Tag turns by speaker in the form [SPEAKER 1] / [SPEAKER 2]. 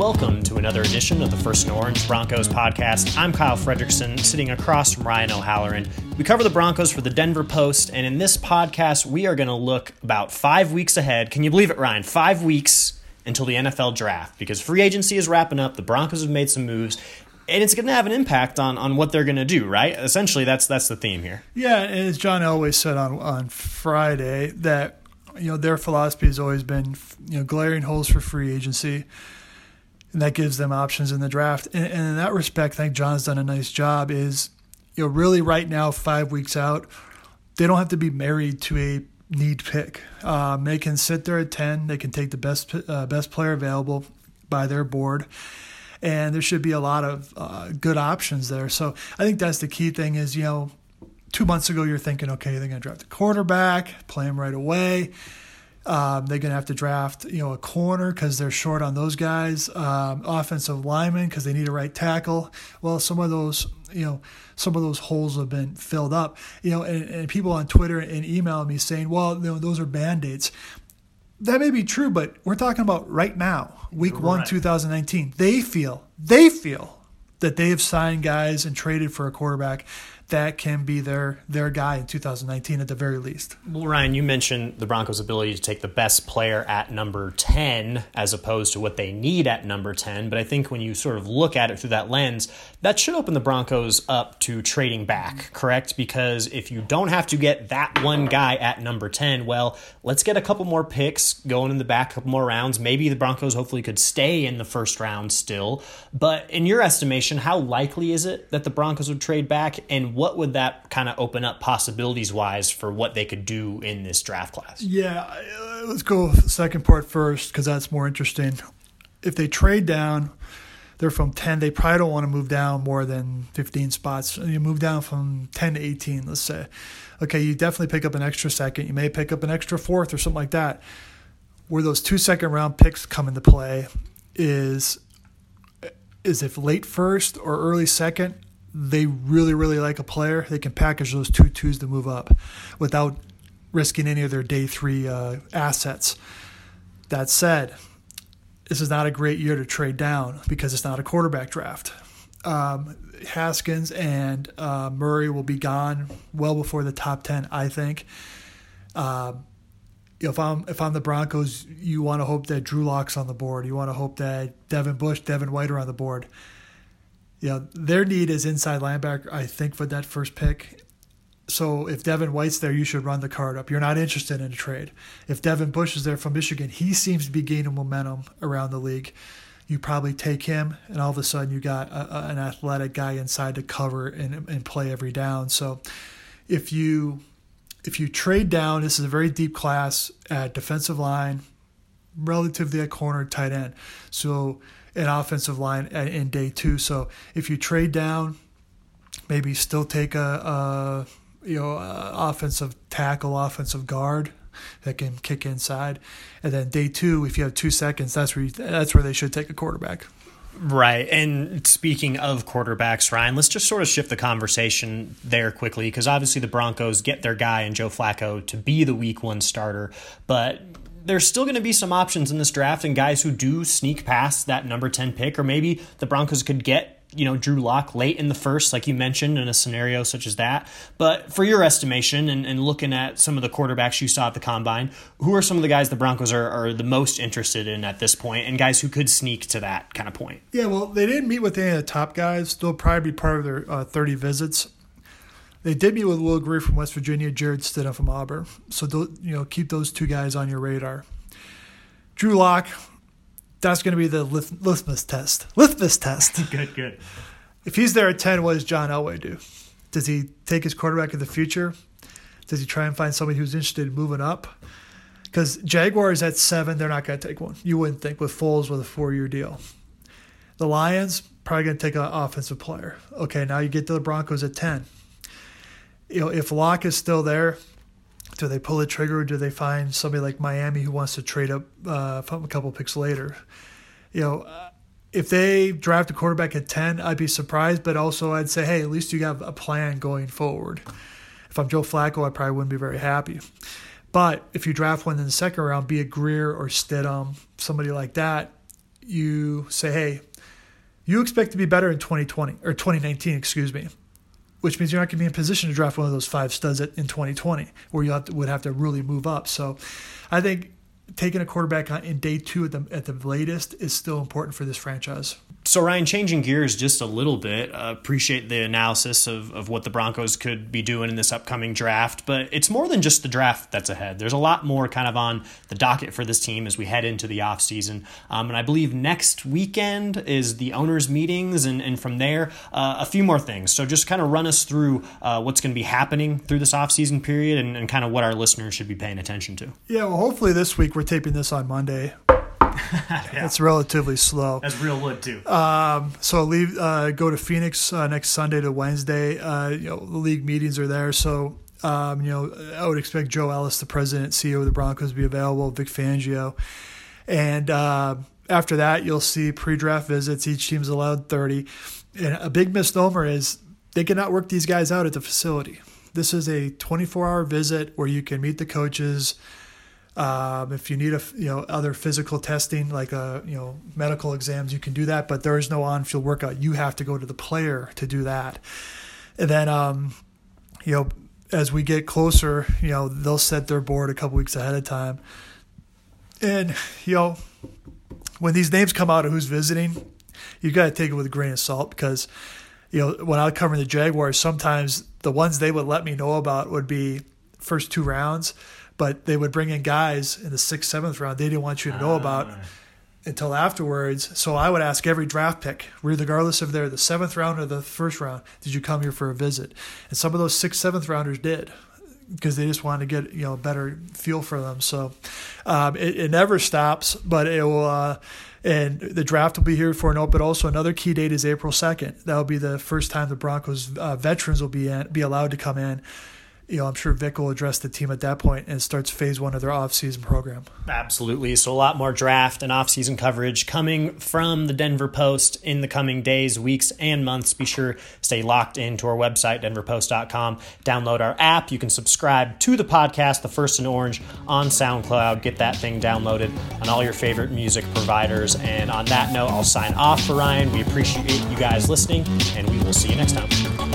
[SPEAKER 1] welcome to another edition of the First and Orange Broncos podcast. I'm Kyle Fredrickson, sitting across from Ryan O'Halloran. We cover the Broncos for the Denver Post, and in this podcast, we are going to look about five weeks ahead. Can you believe it, Ryan? Five weeks until the NFL draft because free agency is wrapping up. The Broncos have made some moves, and it's going to have an impact on on what they're going to do. Right? Essentially, that's that's the theme here.
[SPEAKER 2] Yeah, and as John Elway said on on Friday, that you know their philosophy has always been you know glaring holes for free agency, and that gives them options in the draft. And, and in that respect, I think John's done a nice job. Is you know really right now, five weeks out, they don't have to be married to a need pick. Um, they can sit there at ten. They can take the best uh, best player available by their board, and there should be a lot of uh, good options there. So I think that's the key thing. Is you know, two months ago you're thinking, okay, they're going to draft a quarterback, play him right away. Um, they're going to have to draft, you know, a corner because they're short on those guys. Um, offensive lineman because they need a right tackle. Well, some of those, you know, some of those holes have been filled up. You know, and, and people on Twitter and email me saying, well, you know, those are band aids. That may be true, but we're talking about right now, week right. one, 2019. They feel, they feel that they have signed guys and traded for a quarterback that can be their their guy in 2019 at the very least.
[SPEAKER 1] Well, Ryan, you mentioned the Broncos' ability to take the best player at number 10 as opposed to what they need at number 10. But I think when you sort of look at it through that lens, that should open the Broncos up to trading back, correct? Because if you don't have to get that one guy at number 10, well, let's get a couple more picks going in the back, a couple more rounds. Maybe the Broncos hopefully could stay in the first round still. But in your estimation, how likely is it that the Broncos would trade back? And what would that kind of open up possibilities wise for what they could do in this draft class?
[SPEAKER 2] Yeah, uh, let's go with the second part first because that's more interesting. If they trade down, they're from 10. They probably don't want to move down more than 15 spots. You move down from 10 to 18, let's say. Okay, you definitely pick up an extra second. You may pick up an extra fourth or something like that. Where those two second round picks come into play is is if late first or early second they really, really like a player, they can package those two twos to move up without risking any of their day three uh, assets. That said, this is not a great year to trade down because it's not a quarterback draft. Um, Haskins and uh, Murray will be gone well before the top ten, I think. Uh, if I'm if I'm the Broncos, you want to hope that Drew Lock's on the board. You want to hope that Devin Bush, Devin White are on the board you know, their need is inside linebacker, I think, for that first pick. So if Devin White's there, you should run the card up. You're not interested in a trade. If Devin Bush is there from Michigan, he seems to be gaining momentum around the league. You probably take him, and all of a sudden you got a, a, an athletic guy inside to cover and, and play every down. So if you if you trade down, this is a very deep class at defensive line, relatively at corner, tight end. So an offensive line in day two. So if you trade down, maybe still take a, a you know a offensive tackle, offensive guard that can kick inside, and then day two, if you have two seconds, that's where you, that's where they should take a quarterback.
[SPEAKER 1] Right. And speaking of quarterbacks, Ryan, let's just sort of shift the conversation there quickly because obviously the Broncos get their guy in Joe Flacco to be the week one starter, but there's still going to be some options in this draft and guys who do sneak past that number 10 pick, or maybe the Broncos could get you know Drew Lock late in the first, like you mentioned, in a scenario such as that. But for your estimation and, and looking at some of the quarterbacks you saw at the combine, who are some of the guys the Broncos are, are the most interested in at this point, and guys who could sneak to that kind of point?
[SPEAKER 2] Yeah, well, they didn't meet with any of the top guys. They'll probably be part of their uh, 30 visits. They did meet with Will Grier from West Virginia, Jarrett Stidham from Auburn. So you know, keep those two guys on your radar. Drew Lock, that's going to be the litmus test. Litmus test.
[SPEAKER 1] good, good.
[SPEAKER 2] If he's there at ten, what does John Elway do? Does he take his quarterback of the future? Does he try and find somebody who's interested in moving up? Because Jaguars at seven, they're not going to take one. You wouldn't think with Foles with a four-year deal. The Lions probably going to take an offensive player. Okay, now you get to the Broncos at ten you know, if Lock is still there, do they pull the trigger or do they find somebody like Miami who wants to trade up uh, a couple picks later? You know, if they draft a quarterback at 10, I'd be surprised, but also I'd say, hey, at least you have a plan going forward. If I'm Joe Flacco, I probably wouldn't be very happy. But if you draft one in the second round, be it Grier or Stidham, somebody like that, you say, hey, you expect to be better in 2020 or 2019, excuse me, which means you're not going to be in position to draft one of those five studs in 2020, where you have to, would have to really move up. So, I think taking a quarterback on in day two at the at the latest is still important for this franchise.
[SPEAKER 1] So Ryan, changing gears just a little bit, uh, appreciate the analysis of, of what the Broncos could be doing in this upcoming draft, but it's more than just the draft that's ahead. There's a lot more kind of on the docket for this team as we head into the offseason. Um, and I believe next weekend is the owners' meetings, and, and from there, uh, a few more things. So just kind of run us through uh, what's going to be happening through this offseason period and, and kind of what our listeners should be paying attention to.
[SPEAKER 2] Yeah, well, hopefully this week we're taping this on Monday. yeah. It's relatively slow.
[SPEAKER 1] That's real wood too.
[SPEAKER 2] Um, so leave, uh, go to Phoenix uh, next Sunday to Wednesday. Uh, you know, the league meetings are there, so um, you know I would expect Joe Ellis, the president, CEO of the Broncos, to be available. Vic Fangio, and uh, after that, you'll see pre-draft visits. Each team's allowed thirty. And a big misnomer is they cannot work these guys out at the facility. This is a 24-hour visit where you can meet the coaches um, if you need a you know other physical testing like a uh, you know medical exams, you can do that. But there is no on-field workout. You have to go to the player to do that. And then um, you know as we get closer, you know they'll set their board a couple weeks ahead of time. And you know when these names come out of who's visiting, you got to take it with a grain of salt because you know when I was covering the Jaguars, sometimes the ones they would let me know about would be first two rounds but they would bring in guys in the sixth, seventh round they didn't want you to know about ah. until afterwards. So I would ask every draft pick, regardless if they're the seventh round or the first round, did you come here for a visit? And some of those sixth, seventh rounders did because they just wanted to get you know a better feel for them. So um, it, it, never stops, but it will. Uh, and the draft will be here for an open. But also another key date is April second. That will be the first time the Broncos uh, veterans will be in, be allowed to come in you know, I'm sure Vic will address the team at that point and starts phase one of their offseason program.
[SPEAKER 1] Absolutely. So a lot more draft and offseason coverage coming from the Denver Post in the coming days, weeks, and months. Be sure stay locked into our website, denverpost.com. Download our app. You can subscribe to the podcast, The First and Orange, on SoundCloud. Get that thing downloaded on all your favorite music providers. And on that note, I'll sign off for Ryan. We appreciate you guys listening, and we will see you next time.